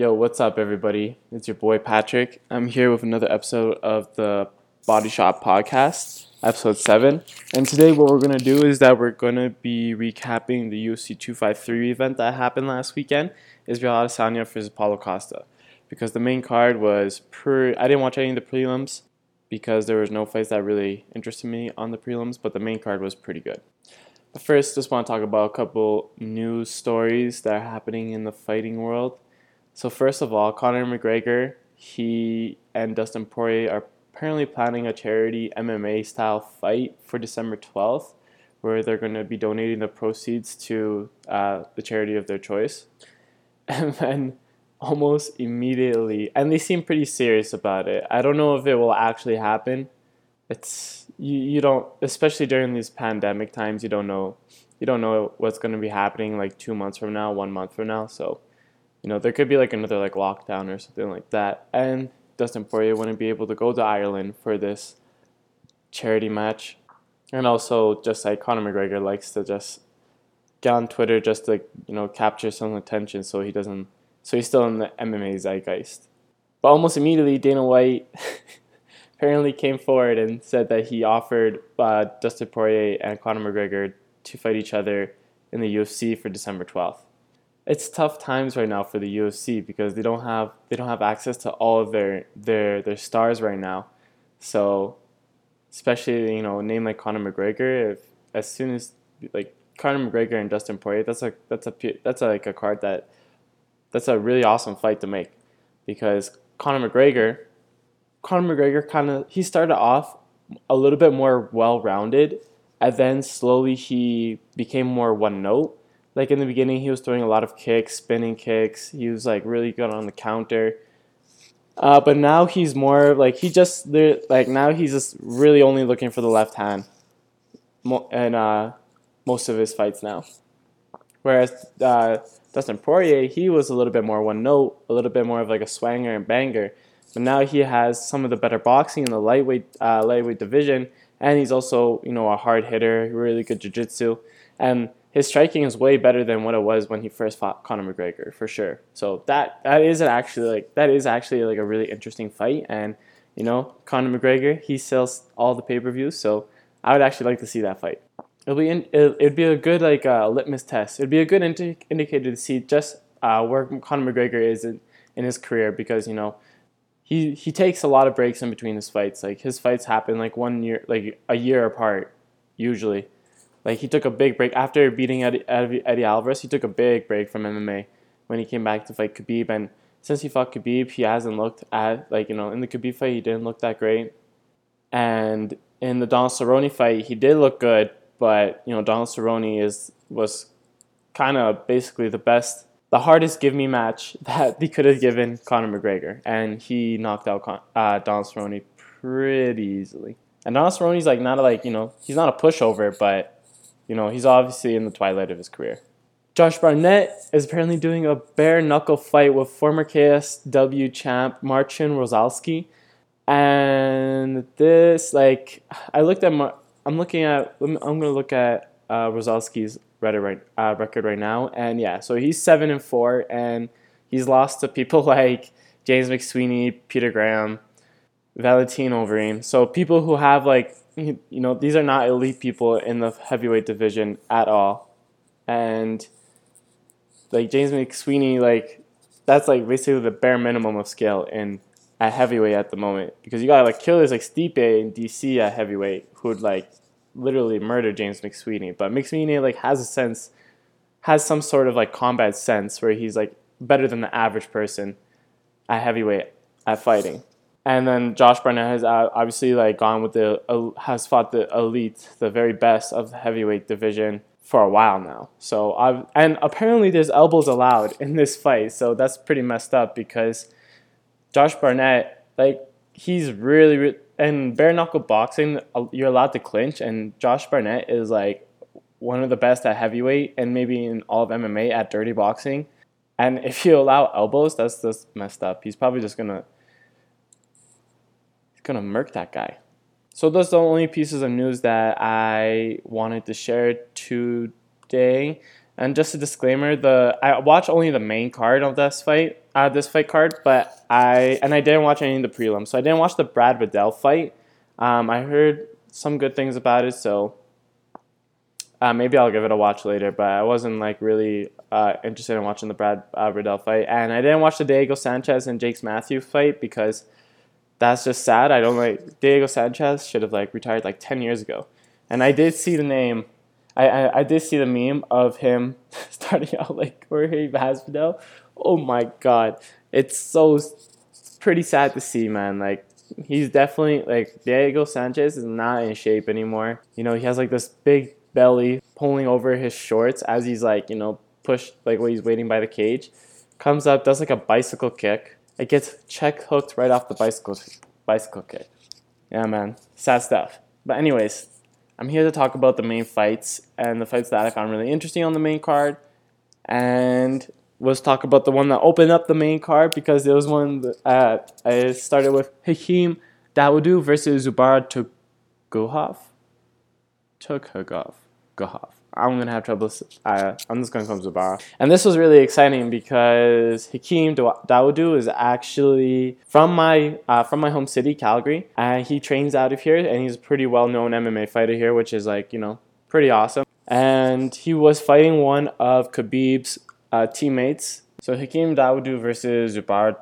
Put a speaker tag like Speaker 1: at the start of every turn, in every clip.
Speaker 1: Yo, what's up, everybody? It's your boy Patrick. I'm here with another episode of the Body Shop Podcast, episode 7. And today, what we're going to do is that we're going to be recapping the UFC 253 event that happened last weekend Israel Adesanya versus Paulo Costa. Because the main card was per. I didn't watch any of the prelims because there was no fights that really interested me on the prelims, but the main card was pretty good. But first, just want to talk about a couple news stories that are happening in the fighting world. So first of all, Conor McGregor, he and Dustin Poirier are apparently planning a charity MMA style fight for December 12th, where they're going to be donating the proceeds to uh, the charity of their choice. And then almost immediately, and they seem pretty serious about it. I don't know if it will actually happen. It's you, you don't especially during these pandemic times you don't know you don't know what's going to be happening like 2 months from now, 1 month from now. So, you know, there could be like another like lockdown or something like that. And Dustin Poirier wouldn't be able to go to Ireland for this charity match. And also just like Conor McGregor likes to just get on Twitter just to, you know, capture some attention so he doesn't so he's still in the MMA zeitgeist. But almost immediately, Dana White apparently came forward and said that he offered uh, Dustin Poirier and Conor McGregor to fight each other in the UFC for December 12th. It's tough times right now for the UFC because they don't have they don't have access to all of their their their stars right now. So, especially you know a name like Conor McGregor, if as soon as like Conor McGregor and Dustin Poirier, that's a that's a that's a, like a card that that's a really awesome fight to make because Conor McGregor, Conor McGregor kind of he started off a little bit more well-rounded, and then slowly he became more one note. Like in the beginning, he was throwing a lot of kicks, spinning kicks. He was like really good on the counter. Uh, but now he's more like he just like now he's just really only looking for the left hand, and uh, most of his fights now. Whereas uh, Dustin Poirier, he was a little bit more one note, a little bit more of like a swanger and banger. But now he has some of the better boxing in the lightweight uh, lightweight division, and he's also you know a hard hitter, really good jiu-jitsu, and his striking is way better than what it was when he first fought Conor McGregor for sure. So that that is actually like that is actually like a really interesting fight, and you know Conor McGregor he sells all the pay-per-views, so I would actually like to see that fight it'll be in, it'll, it'd be a good like uh, litmus test. It'd be a good indi- indicator to see just uh, where Conor McGregor is in, in his career because you know he he takes a lot of breaks in between his fights. Like his fights happen like one year, like a year apart, usually. Like he took a big break after beating Eddie, Eddie, Alvarez. He took a big break from MMA when he came back to fight Khabib, and since he fought Khabib, he hasn't looked at like you know in the Khabib fight he didn't look that great, and in the Donald Cerrone fight he did look good, but you know Donald Cerrone is was kind of basically the best, the hardest give me match that they could have given Conor McGregor, and he knocked out Con- uh, Donald Cerrone pretty easily. And Donald Cerrone's like not a, like you know he's not a pushover, but you know he's obviously in the twilight of his career. Josh Barnett is apparently doing a bare knuckle fight with former KSW champ Marcin Rozalski. And this, like, I looked at Mar- I'm looking at. I'm going to look at uh, Rozalski's right, uh, record right now, and yeah, so he's seven and four, and he's lost to people like James McSweeney, Peter Graham, Valentin Overeem. So people who have like you know these are not elite people in the heavyweight division at all, and like James McSweeney, like that's like basically the bare minimum of skill in at heavyweight at the moment because you got like killers like Stipe and DC at heavyweight who'd like literally murder James McSweeney. But McSweeney like has a sense, has some sort of like combat sense where he's like better than the average person at heavyweight at fighting. And then Josh Barnett has uh, obviously like gone with the uh, has fought the elite, the very best of the heavyweight division for a while now. So I've and apparently there's elbows allowed in this fight. So that's pretty messed up because Josh Barnett like he's really, really in bare knuckle boxing, uh, you're allowed to clinch, and Josh Barnett is like one of the best at heavyweight and maybe in all of MMA at dirty boxing. And if you allow elbows, that's just messed up. He's probably just gonna gonna murk that guy. So those are the only pieces of news that I wanted to share today. And just a disclaimer: the I watched only the main card of this fight, uh, this fight card, but I and I didn't watch any of the prelims, so I didn't watch the Brad Riddell fight. Um, I heard some good things about it, so uh, maybe I'll give it a watch later. But I wasn't like really uh, interested in watching the Brad uh, Riddell fight, and I didn't watch the Diego Sanchez and Jake Matthews fight because that's just sad. I don't like Diego Sanchez should have like retired like ten years ago, and I did see the name I, I, I did see the meme of him starting out like Jorge Masvidal. Oh my god, it's so pretty sad to see, man. Like he's definitely like Diego Sanchez is not in shape anymore. You know, he has like this big belly pulling over his shorts as he's like, you know, pushed like when he's waiting by the cage. Comes up, does like a bicycle kick. It gets check hooked right off the bicycle bicycle kick. Yeah, man, sad stuff. But anyways, I'm here to talk about the main fights and the fights that I found really interesting on the main card. And let's talk about the one that opened up the main card because it was one that uh, I started with Hakeem Dawodu versus Zubair Tukhugov. Tukhugov. Guhov. I'm gonna have trouble. Uh, I'm just gonna come to Zubair. And this was really exciting because Hakeem Dawodu is actually from my uh, from my home city, Calgary, and he trains out of here, and he's a pretty well known MMA fighter here, which is like you know pretty awesome. And he was fighting one of Khabib's uh, teammates. So Hakeem Dawodu versus Zubair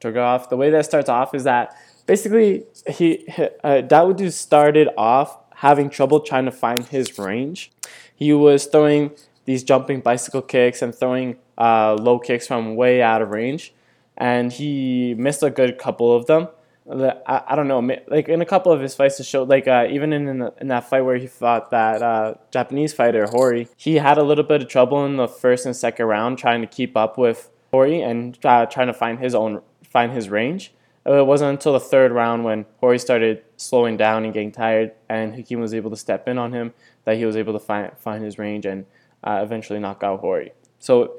Speaker 1: Tukhugov. The way that starts off is that basically he uh, Dawodu started off having trouble trying to find his range he was throwing these jumping bicycle kicks and throwing uh, low kicks from way out of range, and he missed a good couple of them. I, I don't know, like in a couple of his fights to show, like uh, even in in, in, that fight where he fought that uh, Japanese fighter Horie, he had a little bit of trouble in the first and second round trying to keep up with Horie and uh, trying to find his own find his range. It wasn't until the third round when Horie started slowing down and getting tired, and Hakeem was able to step in on him that he was able to find find his range and uh, eventually knock out Horie. So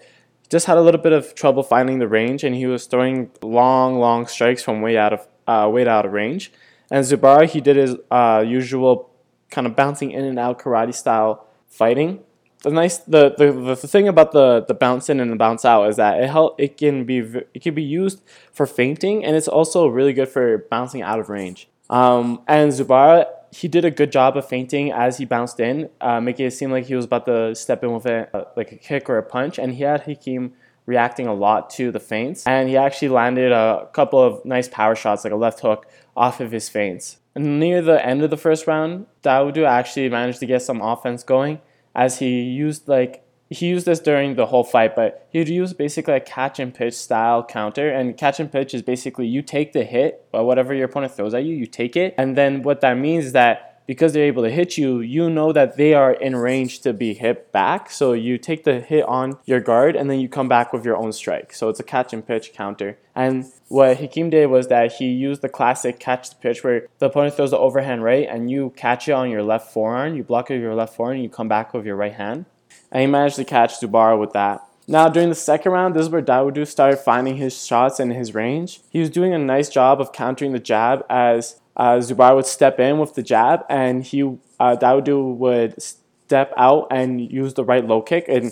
Speaker 1: just had a little bit of trouble finding the range, and he was throwing long, long strikes from way out of uh, way out of range. And Zubara, he did his uh, usual kind of bouncing in and out karate style fighting. The nice the, the, the thing about the, the bounce in and the bounce out is that it help it can be it can be used for feinting and it's also really good for bouncing out of range. Um, and Zubair he did a good job of feinting as he bounced in, uh, making it seem like he was about to step in with a, uh, like a kick or a punch. And he had Hakeem reacting a lot to the feints. And he actually landed a couple of nice power shots, like a left hook, off of his feints. And near the end of the first round, Dawodu actually managed to get some offense going as he used like he used this during the whole fight, but he'd use basically a catch and pitch style counter. And catch and pitch is basically you take the hit, or whatever your opponent throws at you, you take it. And then what that means is that because they're able to hit you, you know that they are in range to be hit back. So you take the hit on your guard and then you come back with your own strike. So it's a catch and pitch counter. And what Hakeem did was that he used the classic catch the pitch where the opponent throws the overhand right and you catch it on your left forearm, you block it with your left forearm, and you come back with your right hand and he managed to catch Zubair with that. Now, during the second round, this is where Dawodu started finding his shots and his range. He was doing a nice job of countering the jab as uh, Zubair would step in with the jab, and he uh, Dawodu would step out and use the right low kick. And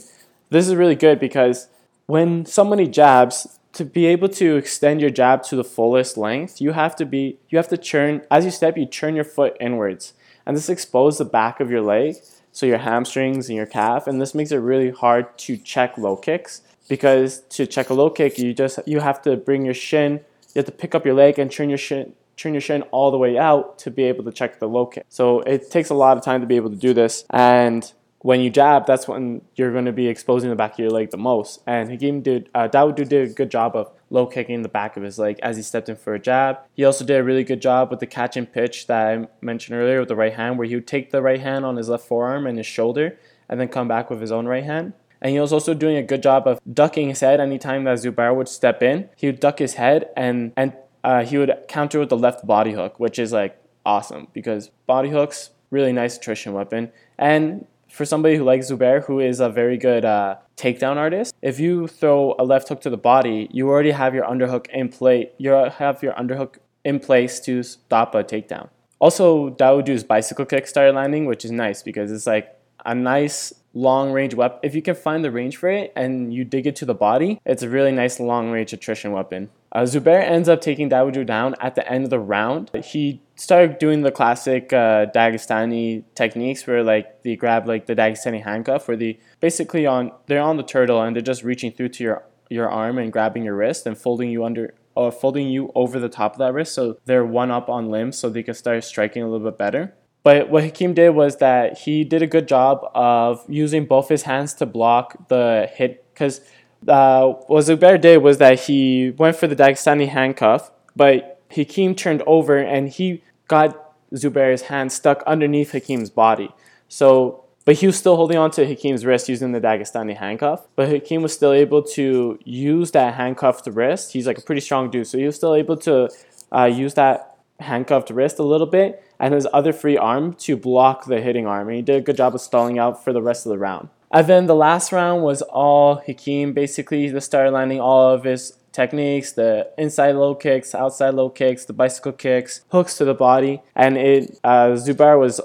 Speaker 1: this is really good because when somebody jabs, to be able to extend your jab to the fullest length, you have to be you have to churn as you step, you turn your foot inwards, and this exposes the back of your leg so your hamstrings and your calf, and this makes it really hard to check low kicks because to check a low kick, you just you have to bring your shin, you have to pick up your leg and turn your shin turn your shin all the way out to be able to check the low kick. So it takes a lot of time to be able to do this, and when you jab, that's when you're going to be exposing the back of your leg the most. And Hakeem did, uh, Dawodu did a good job of low kicking the back of his leg as he stepped in for a jab. He also did a really good job with the catch and pitch that I mentioned earlier with the right hand, where he would take the right hand on his left forearm and his shoulder and then come back with his own right hand. And he was also doing a good job of ducking his head anytime that Zubair would step in. He would duck his head and, and uh, he would counter with the left body hook, which is like awesome because body hooks, really nice attrition weapon. And for somebody who likes Zubair, who is a very good uh, takedown artist, if you throw a left hook to the body, you already have your underhook in play. You have your underhook in place to stop a takedown. Also, Dawodu's bicycle kick started landing, which is nice because it's like a nice long range weapon. If you can find the range for it and you dig it to the body, it's a really nice long range attrition weapon. Uh, Zubair ends up taking Dawodu down at the end of the round. He started doing the classic uh, Dagestani techniques where like they grab like the Dagestani handcuff where they basically on they're on the turtle and they're just reaching through to your your arm and grabbing your wrist and folding you under or folding you over the top of that wrist so they're one up on limbs so they can start striking a little bit better. But what Hakeem did was that he did a good job of using both his hands to block the hit because uh, what Zubair did was that he went for the Dagestani handcuff, but Hakeem turned over and he got Zubair's hand stuck underneath Hakeem's body. So, but he was still holding on to Hakeem's wrist using the Dagestani handcuff. But Hakeem was still able to use that handcuffed wrist. He's like a pretty strong dude, so he was still able to uh, use that handcuffed wrist a little bit and his other free arm to block the hitting arm. And he did a good job of stalling out for the rest of the round. And then the last round was all Hakeem. Basically, he started landing all of his techniques, the inside low kicks, outside low kicks, the bicycle kicks, hooks to the body. And it uh, Zubair was,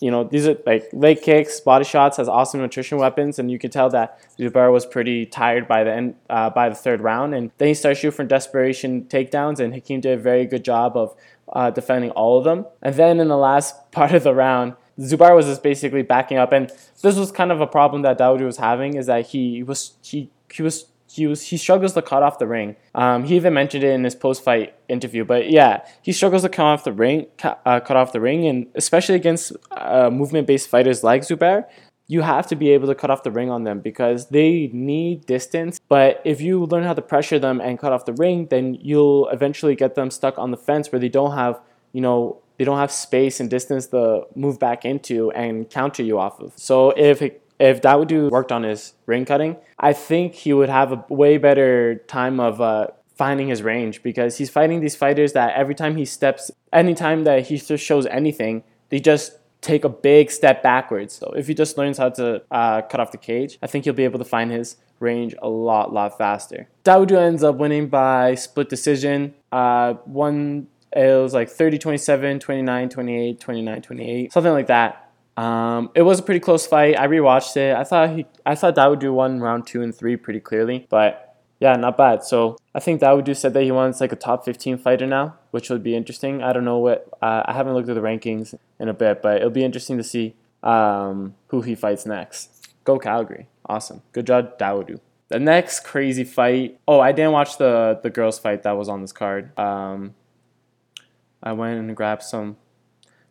Speaker 1: you know, these are like leg kicks, body shots, has awesome attrition weapons. And you could tell that Zubair was pretty tired by the end, uh, by the third round. And then he started shooting desperation takedowns, and Hakeem did a very good job of uh, defending all of them. And then in the last part of the round, Zubair was just basically backing up, and this was kind of a problem that Dawodu was having is that he was he he was he was he struggles to cut off the ring. Um, he even mentioned it in his post-fight interview, but yeah, he struggles to cut off the ring, uh, cut off the ring, and especially against uh, movement-based fighters like Zubair, you have to be able to cut off the ring on them because they need distance. But if you learn how to pressure them and cut off the ring, then you'll eventually get them stuck on the fence where they don't have you know they don't have space and distance to move back into and counter you off of. So if if Dawodu worked on his ring cutting, I think he would have a way better time of uh, finding his range because he's fighting these fighters that every time he steps, anytime that he just shows anything, they just take a big step backwards. So if he just learns how to uh, cut off the cage, I think he'll be able to find his range a lot, lot faster. Dawodu ends up winning by split decision. Uh, one it was like 30 27, 29 28, 29 28, something like that. Um, it was a pretty close fight. I rewatched it. I thought he, I thought Dawodu won round two and three pretty clearly, but yeah, not bad. So I think Dawodu said that he wants like a top 15 fighter now, which would be interesting. I don't know what uh, I haven't looked at the rankings in a bit, but it'll be interesting to see um, who he fights next. Go Calgary! Awesome, good job, Dawodu. The next crazy fight. Oh, I didn't watch the the girls fight that was on this card. Um, I went and grabbed some.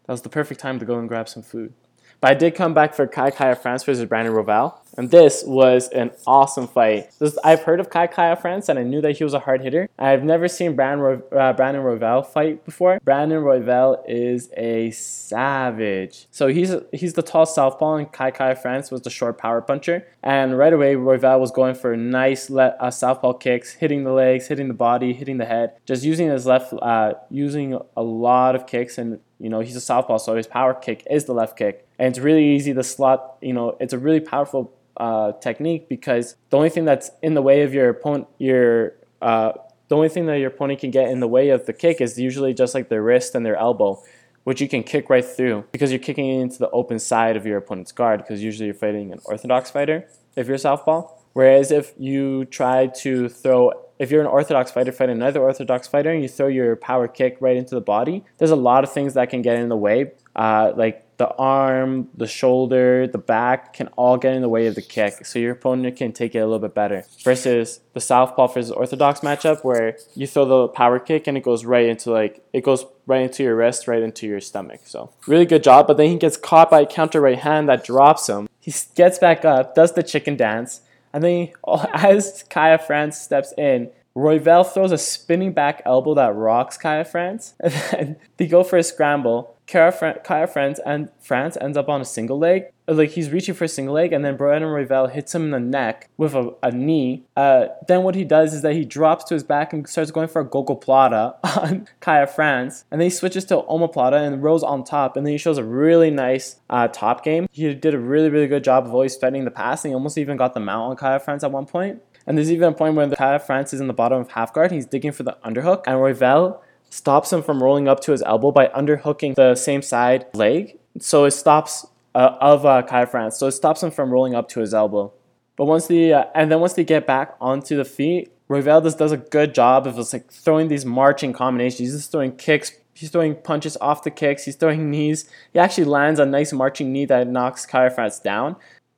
Speaker 1: That was the perfect time to go and grab some food. But I did come back for Kai Kara-France versus Brandon Royval. And this was an awesome fight. This, I've heard of Kai Kara-France and I knew that he was a hard hitter. I've never seen Brandon, uh, Brandon Royval fight before. Brandon Royval is a savage. So he's he's the tall southpaw and Kai Kara-France was the short power puncher. And right away, Royval was going for nice le- uh, southpaw kicks, hitting the legs, hitting the body, hitting the head, just using his left, uh, using a lot of kicks and you know, he's a southpaw, so his power kick is the left kick. And it's really easy to slot, you know, it's a really powerful uh, technique because the only thing that's in the way of your opponent, your uh, the only thing that your opponent can get in the way of the kick is usually just like their wrist and their elbow, which you can kick right through because you're kicking into the open side of your opponent's guard because usually you're fighting an orthodox fighter if you're southpaw. Whereas if you try to throw if you're an orthodox fighter fighting another orthodox fighter and you throw your power kick right into the body, there's a lot of things that can get in the way. Uh, like the arm, the shoulder, the back can all get in the way of the kick. So your opponent can take it a little bit better. Versus the southpaw versus orthodox matchup where you throw the power kick and it goes right into like it goes right into your wrist, right into your stomach. So really good job. But then he gets caught by a counter right hand that drops him. He gets back up, does the chicken dance, and then as Kara-France steps in, Royval throws a spinning back elbow that rocks Kara-France, And then they go for a scramble. Kara-France and France ends up on a single leg. Like he's reaching for a single leg, and then Brandon Royval hits him in the neck with a, a knee. Uh, then what he does is that he drops to his back and starts going for a gogoplata on Kara-France, And then he switches to omoplata and rolls on top. And then he shows a really nice uh, top game. He did a really, really good job of always threatening the pass. And he almost even got the mount on Kara-France at one point. And there's even a point where the Kara-France is in the bottom of half guard. He's digging for the underhook, and Royval stops him from rolling up to his elbow by underhooking the same side leg. So it stops uh, of uh, Kara-France, so it stops him from rolling up to his elbow. But once the uh, and then once they get back onto the feet, Royval does, a good job of just like throwing these marching combinations. He's just throwing kicks, he's throwing punches off the kicks, he's throwing knees. He actually lands a nice marching knee that knocks Kara-France down.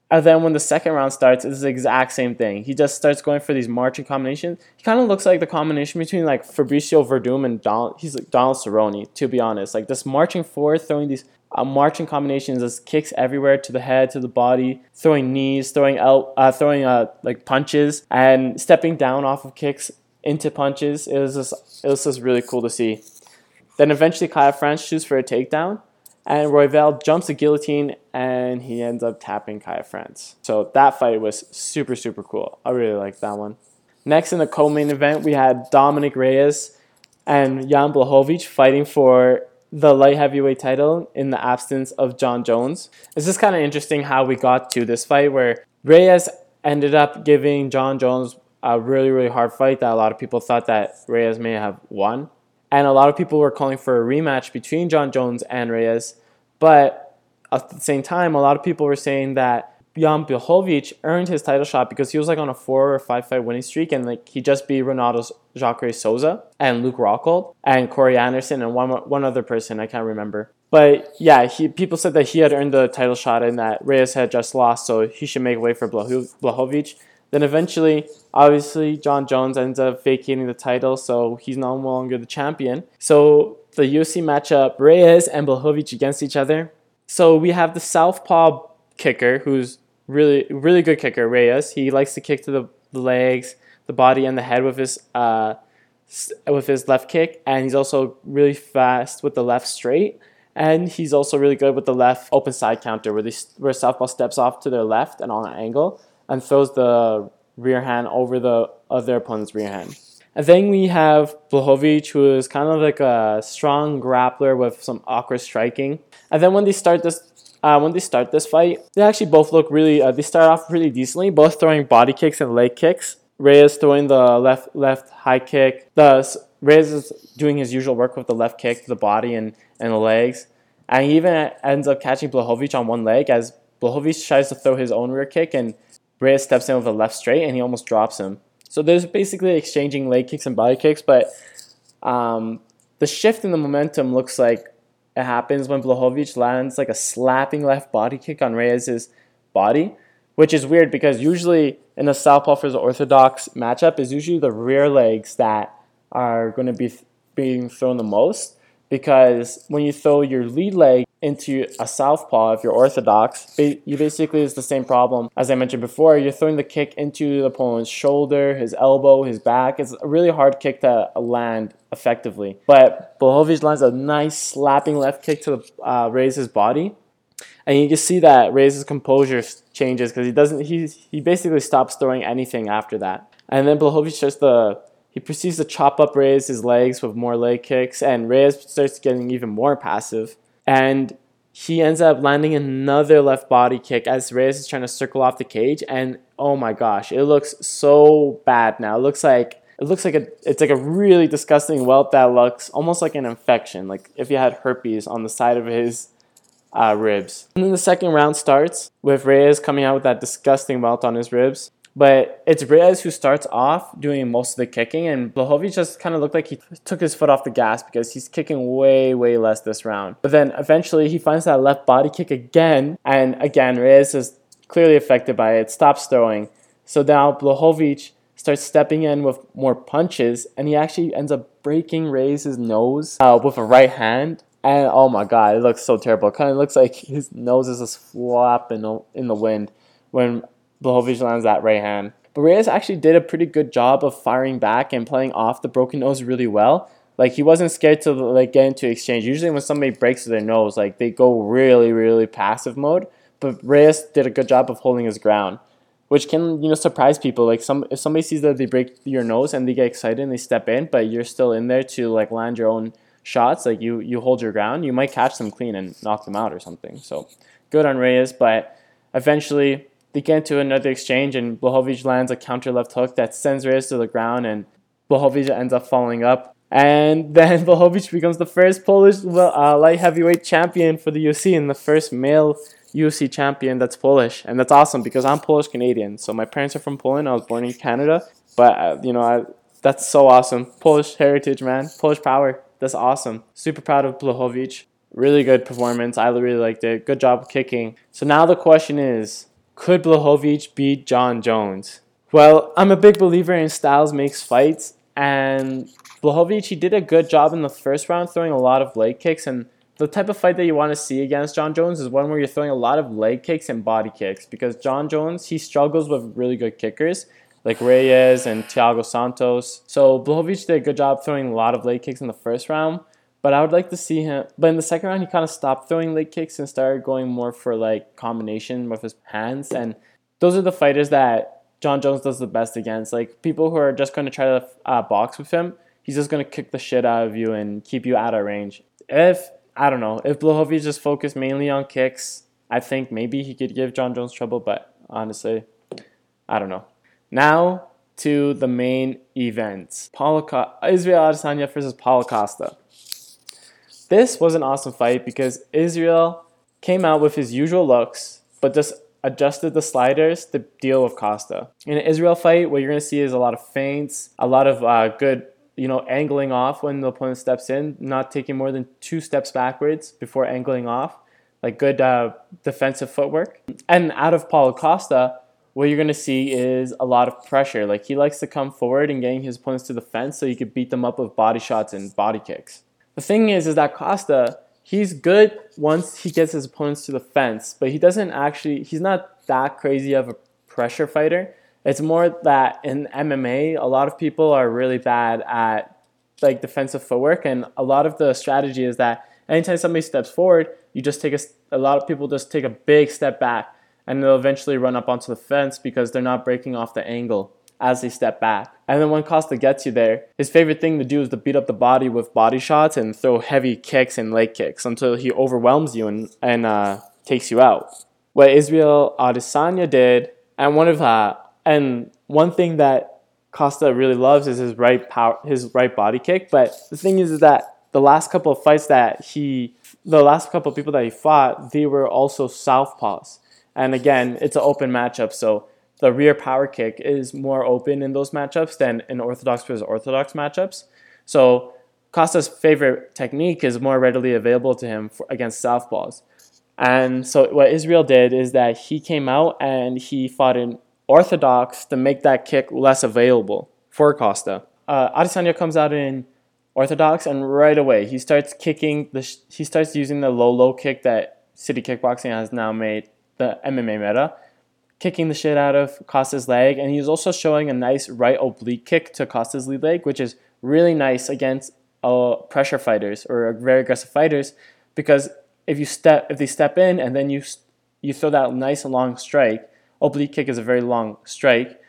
Speaker 1: And then when the second round starts, it's the exact same thing. He just starts going for these marching combinations. He kind of looks like the combination between like Fabricio Werdum and Donald. He's like Donald Cerrone, to be honest. Like this marching forward, throwing these uh, marching combinations, just kicks everywhere to the head, to the body, throwing knees, throwing out, uh, throwing uh, like punches, and stepping down off of kicks into punches. It was just, it was just really cool to see. Then eventually, Kara-France shoots for a takedown and Royval jumps the guillotine and he ends up tapping Kara-France. So that fight was super, super cool. I really liked that one. Next in the co main event, we had Dominick Reyes and Jan Blachowicz fighting for the light heavyweight title in the absence of Jon Jones. It's just kind of interesting how we got to this fight where Reyes ended up giving Jon Jones a really, really hard fight that a lot of people thought that Reyes may have won. And a lot of people were calling for a rematch between Jon Jones and Reyes. But at the same time, a lot of people were saying that Jan Blachowicz earned his title shot because he was like on a four or five fight winning streak and like he just beat Ronaldo's Jacare Souza and Luke Rockhold and Corey Anderson and one one other person I can't remember. But yeah, he people said that he had earned the title shot and that Reyes had just lost, so he should make way for Blachowicz. Then eventually, obviously, Jon Jones ends up vacating the title, so he's no longer the champion. So the UFC matchup Reyes and Blachowicz against each other. So we have the southpaw kicker, who's really really good kicker, Reyes. He likes to kick to the, the legs, the body, and the head with his uh, with his left kick, and he's also really fast with the left straight. And he's also really good with the left open side counter, where, they, where Southpaw steps off to their left and on an angle and throws the rear hand over the other opponent's rear hand. And then we have Blachowicz, who is kind of like a strong grappler with some awkward striking. And then when they start this, uh, when they start this fight, they actually both look really. Uh, they start off really decently, both throwing body kicks and leg kicks. Reyes throwing the left left high kick. The Reyes is doing his usual work with the left kick to the body and, and the legs. And he even ends up catching Blachowicz on one leg as Blachowicz tries to throw his own rear kick and Reyes steps in with a left straight and he almost drops him. So there's basically exchanging leg kicks and body kicks, but um, the shift in the momentum looks like it happens when Blachowicz lands like a slapping left body kick on Reyes's body, which is weird because usually in a southpaw versus orthodox matchup is usually the rear legs that are going to be th- being thrown the most because when you throw your lead leg into a southpaw if you're orthodox, you basically is the same problem as I mentioned before. You're throwing the kick into the opponent's shoulder, his elbow, his back. It's a really hard kick to land effectively. But Blachowicz lands a nice slapping left kick to uh, raise his body. And you can see that Reyes' composure changes because he doesn't. He he basically stops throwing anything after that. And then Blachowicz just the he proceeds to chop up Reyes' legs with more leg kicks, and Reyes starts getting even more passive and he ends up landing another left body kick as Reyes is trying to circle off the cage, and oh my gosh, it looks so bad now. It looks like it looks like a it's like a really disgusting welt that looks almost like an infection, like if you had herpes on the side of his uh, ribs. And then the second round starts with Reyes coming out with that disgusting welt on his ribs. But it's Reyes who starts off doing most of the kicking, and Blachowicz just kind of looked like he took his foot off the gas because he's kicking way, way less this round. But then eventually he finds that left body kick again, and again, Reyes is clearly affected by it, stops throwing. So now Blachowicz starts stepping in with more punches, and he actually ends up breaking Reyes' nose uh, with a right hand. And oh my god, it looks so terrible. It kind of looks like his nose is just flopping in the wind when Blachowicz lands that right hand. But Reyes actually did a pretty good job of firing back and playing off the broken nose really well. Like he wasn't scared to like get into exchange. Usually when somebody breaks their nose, like they go really, really passive mode. But Reyes did a good job of holding his ground, which can you know surprise people. Like some if somebody sees that they break your nose and they get excited and they step in, but you're still in there to like land your own shots. Like you you hold your ground, you might catch them clean and knock them out or something. So good on Reyes, but eventually they get into another exchange, and Blachowicz lands a counter left hook that sends Reyes to the ground, and Blachowicz ends up following up. And then Blachowicz becomes the first Polish uh, light heavyweight champion for the UFC and the first male UFC champion that's Polish, and that's awesome because I'm Polish Canadian. So my parents are from Poland. I was born in Canada, but uh, you know, I, that's so awesome. Polish heritage, man. Polish power. That's awesome. Super proud of Blachowicz. Really good performance. I really liked it. Good job kicking. So now the question is, could Blachowicz beat Jon Jones? Well, I'm a big believer in styles makes fights, and Blachowicz he did a good job in the first round, throwing a lot of leg kicks. And the type of fight that you want to see against Jon Jones is one where you're throwing a lot of leg kicks and body kicks, because Jon Jones he struggles with really good kickers like Reyes and Thiago Santos. So Blachowicz did a good job throwing a lot of leg kicks in the first round, but I would like to see him. But in the second round, he kind of stopped throwing leg kicks and started going more for like combination with his hands. And those are the fighters that Jon Jones does the best against. Like people who are just going to try to uh, box with him, he's just going to kick the shit out of you and keep you out of range. If I don't know, if Blachowicz just focused mainly on kicks, I think maybe he could give Jon Jones trouble. But honestly, I don't know. Now to the main event. Paulo Israel Adesanya versus Paulo Costa. This was an awesome fight because Israel came out with his usual looks, but just adjusted the sliders to deal with Costa. In an Israel fight, what you're going to see is a lot of feints, a lot of uh, good, you know, angling off when the opponent steps in, not taking more than two steps backwards before angling off, like good uh, defensive footwork. And out of Paulo Costa, what you're going to see is a lot of pressure. Like he likes to come forward and getting his opponents to the fence so you could beat them up with body shots and body kicks. The thing is, is that Costa, he's good once he gets his opponents to the fence, but he doesn't actually, he's not that crazy of a pressure fighter. It's more that in MMA, a lot of people are really bad at like defensive footwork, and a lot of the strategy is that anytime somebody steps forward, you just take a, a lot of people just take a big step back, and they'll eventually run up onto the fence because they're not breaking off the angle as they step back. And then when Costa gets you there, his favorite thing to do is to beat up the body with body shots and throw heavy kicks and leg kicks until he overwhelms you and, and uh, takes you out. What Israel Adesanya did, and one of uh, and one thing that Costa really loves is his right power, his right body kick. But the thing is, is that the last couple of fights that he, the last couple of people that he fought, they were also southpaws. And again, it's an open matchup, so the rear power kick is more open in those matchups than in orthodox versus orthodox matchups. So Costa's favorite technique is more readily available to him for, against southpaws. And so what Israel did is that he came out and he fought in orthodox to make that kick less available for Costa. Uh, Adesanya comes out in orthodox and right away he starts kicking the sh- he starts using the low low kick that City Kickboxing has now made the MMA meta kicking the shit out of Costa's leg, and he's also showing a nice right oblique kick to Costa's lead leg, which is really nice against uh, pressure fighters or very aggressive fighters, because if you step if they step in and then you you throw that nice long strike, oblique kick is a very long strike.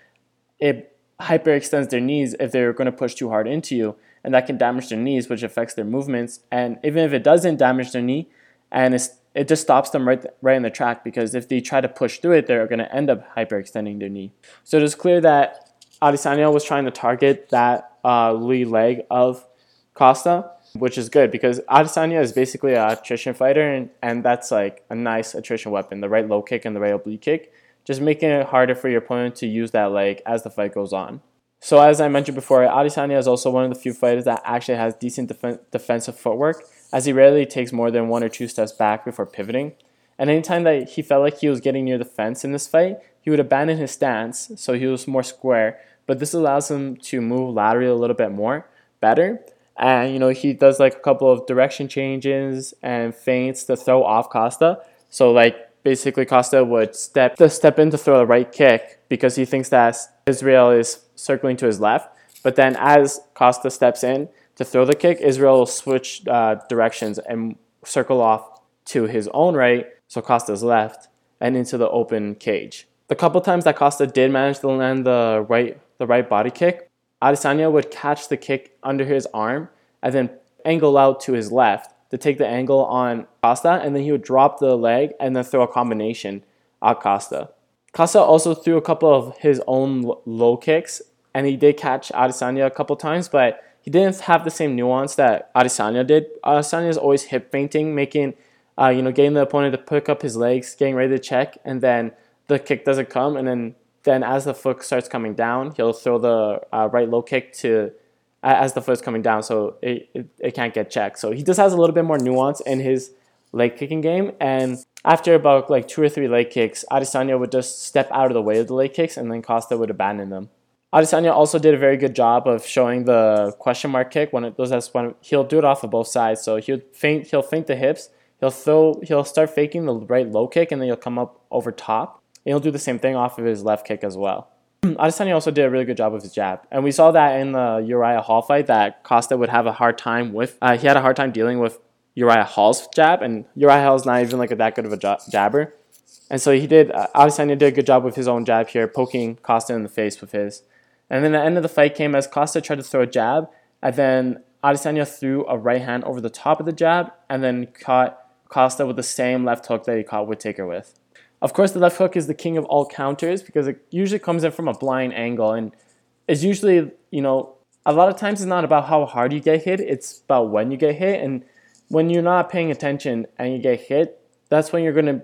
Speaker 1: It hyperextends their knees if they're going to push too hard into you, and that can damage their knees, which affects their movements. And even if it doesn't damage their knee, and it's it just stops them right right in the track because if they try to push through it, they're going to end up hyperextending their knee. So it is clear that Adesanya was trying to target that uh, lead leg of Costa, which is good because Adesanya is basically a attrition fighter, and, and that's like a nice attrition weapon. The right low kick and the right oblique kick, just making it harder for your opponent to use that leg as the fight goes on. So as I mentioned before, Adesanya is also one of the few fighters that actually has decent def- defensive footwork as he rarely takes more than one or two steps back before pivoting. And anytime that he felt like he was getting near the fence in this fight, he would abandon his stance, so he was more square. But this allows him to move laterally a little bit more, better. And you know he does like a couple of direction changes and feints to throw off Costa. So like basically Costa would step to step in to throw a right kick because he thinks that Israel is circling to his left. But then as Costa steps in, to throw the kick, Israel will switch uh, directions and circle off to his own right, so Costa's left, and into the open cage. The couple times that Costa did manage to land the right the right body kick, Adesanya would catch the kick under his arm and then angle out to his left to take the angle on Costa, and then he would drop the leg and then throw a combination at Costa. Costa also threw a couple of his own low kicks, and he did catch Adesanya a couple times, but he didn't have the same nuance that Adesanya did. Adesanya is always hip feinting, making uh, you know, getting the opponent to pick up his legs, getting ready to check, and then the kick doesn't come, and then then as the foot starts coming down, he'll throw the uh, right low kick to as the foot's coming down, so it, it, it can't get checked. So he just has a little bit more nuance in his leg kicking game, and after about like two or three leg kicks, Adesanya would just step out of the way of the leg kicks, and then Costa would abandon them. Adesanya also did a very good job of showing the question mark kick when it does that. When he'll do it off of both sides, so he'll feint, he'll feint the hips, he'll throw, he'll start faking the right low kick, and then he'll come up over top, and he'll do the same thing off of his left kick as well. Adesanya also did a really good job with his jab, and we saw that in the Uriah Hall fight that Costa would have a hard time with. Uh, he had a hard time dealing with Uriah Hall's jab, and Uriah Hall's not even like a, that good of a jabber, and so he did. Uh, Adesanya did a good job with his own jab here, poking Costa in the face with his. And then the end of the fight came as Costa tried to throw a jab, and then Adesanya threw a right hand over the top of the jab, and then caught Costa with the same left hook that he caught Whittaker with. Of course, the left hook is the king of all counters because it usually comes in from a blind angle, and it's usually, you know, a lot of times it's not about how hard you get hit, it's about when you get hit, and when you're not paying attention and you get hit, that's when you're gonna,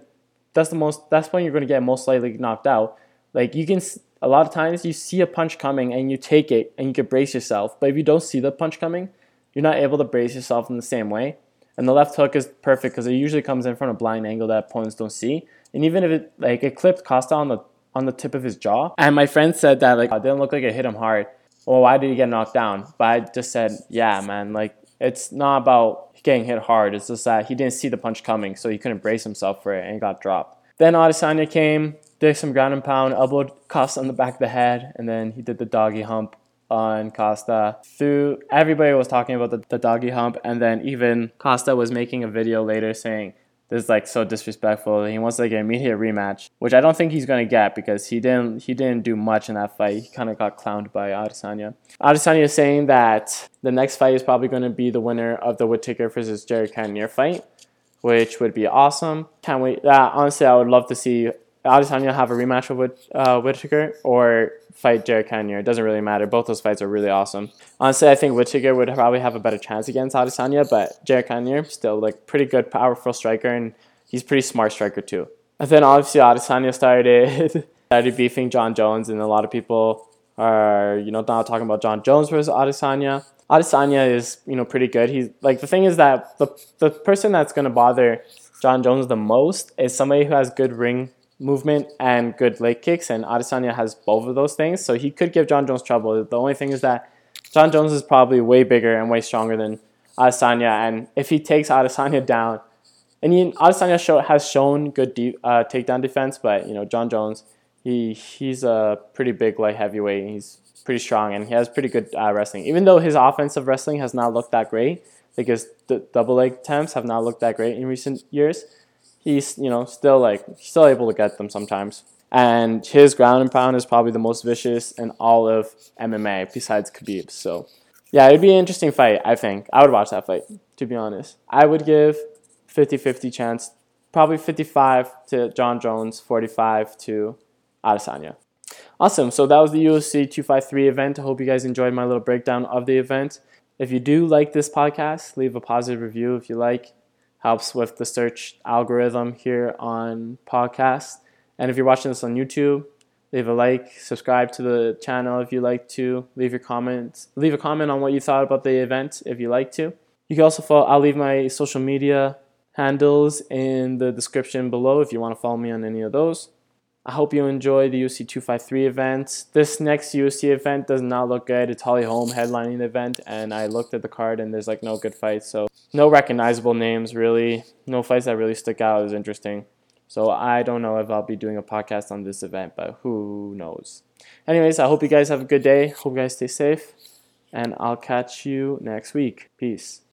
Speaker 1: that's the most, that's when you're gonna get most likely knocked out. Like you can, a lot of times you see a punch coming and you take it and you can brace yourself, but if you don't see the punch coming, you're not able to brace yourself in the same way. And the left hook is perfect because it usually comes in from a blind angle that opponents don't see. And even if it like it clipped Costa on the on the tip of his jaw, and my friend said that like oh, it didn't look like it hit him hard. Well, why did he get knocked down? But I just said, yeah, man, like it's not about getting hit hard. It's just that he didn't see the punch coming, so he couldn't brace himself for it and got dropped. Then Adesanya came, did some ground and pound, elbowed Costa on the back of the head, and then he did the doggy hump on Costa. Through everybody was talking about the, the doggy hump, and then even Costa was making a video later saying this is like so disrespectful. He wants like an immediate rematch, which I don't think he's gonna get because he didn't he didn't do much in that fight. He kind of got clowned by Adesanya. Adesanya is saying that the next fight is probably to be the winner of the Whittaker versus Jared Cannonier fight, which would be awesome. Can't wait. That honestly, I would love to see Adesanya have a rematch with uh, Whittaker or fight Jared Cannonier. It doesn't really matter. Both those fights are really awesome. Honestly, I think Whittaker would probably have a better chance against Adesanya, but Jared Cannonier still like pretty good, powerful striker, and he's pretty smart striker too. And then obviously Adesanya started started beefing Jon Jones, and a lot of people are you know now talking about Jon Jones versus Adesanya. Adesanya is you know pretty good. He's like the thing is that the the person that's gonna bother Jon Jones the most is somebody who has good ring movement and good leg kicks, and Adesanya has both of those things. So he could give Jon Jones trouble. The only thing is that Jon Jones is probably way bigger and way stronger than Adesanya, and if he takes Adesanya down, and he, Adesanya show, has shown good de- uh, takedown defense, but you know Jon Jones, he he's a pretty big light heavyweight. He's pretty strong and he has pretty good uh, wrestling. Even though his offensive wrestling has not looked that great, because the double leg attempts have not looked that great in recent years he's you know still like still able to get them sometimes. And his ground and pound is probably the most vicious in all of MMA besides Khabib. So yeah, it'd be an interesting fight. I think I would watch that fight. To be honest, I would give 50-50 chance, probably 55 to Jon Jones, 45 to Adesanya. Awesome. So that was the UFC 253 event. I hope you guys enjoyed my little breakdown of the event. If you do like this podcast, leave a positive review if you like helps with the search algorithm here on podcast. And if you're watching this on YouTube, leave a like, subscribe to the channel if you like to, leave your comments, leave a comment on what you thought about the event if you like to. You can also follow, I'll leave my social media handles in the description below if you want to follow me on any of those. I hope you enjoy the UFC 253 event. This next UFC event does not look good. It's Holly Holm headlining the event, and I looked at the card and there's like no good fights. So no recognizable names really. No fights that really stick out is interesting. So I don't know if I'll be doing a podcast on this event, but who knows. Anyways, I hope you guys have a good day. Hope you guys stay safe, and I'll catch you next week. Peace.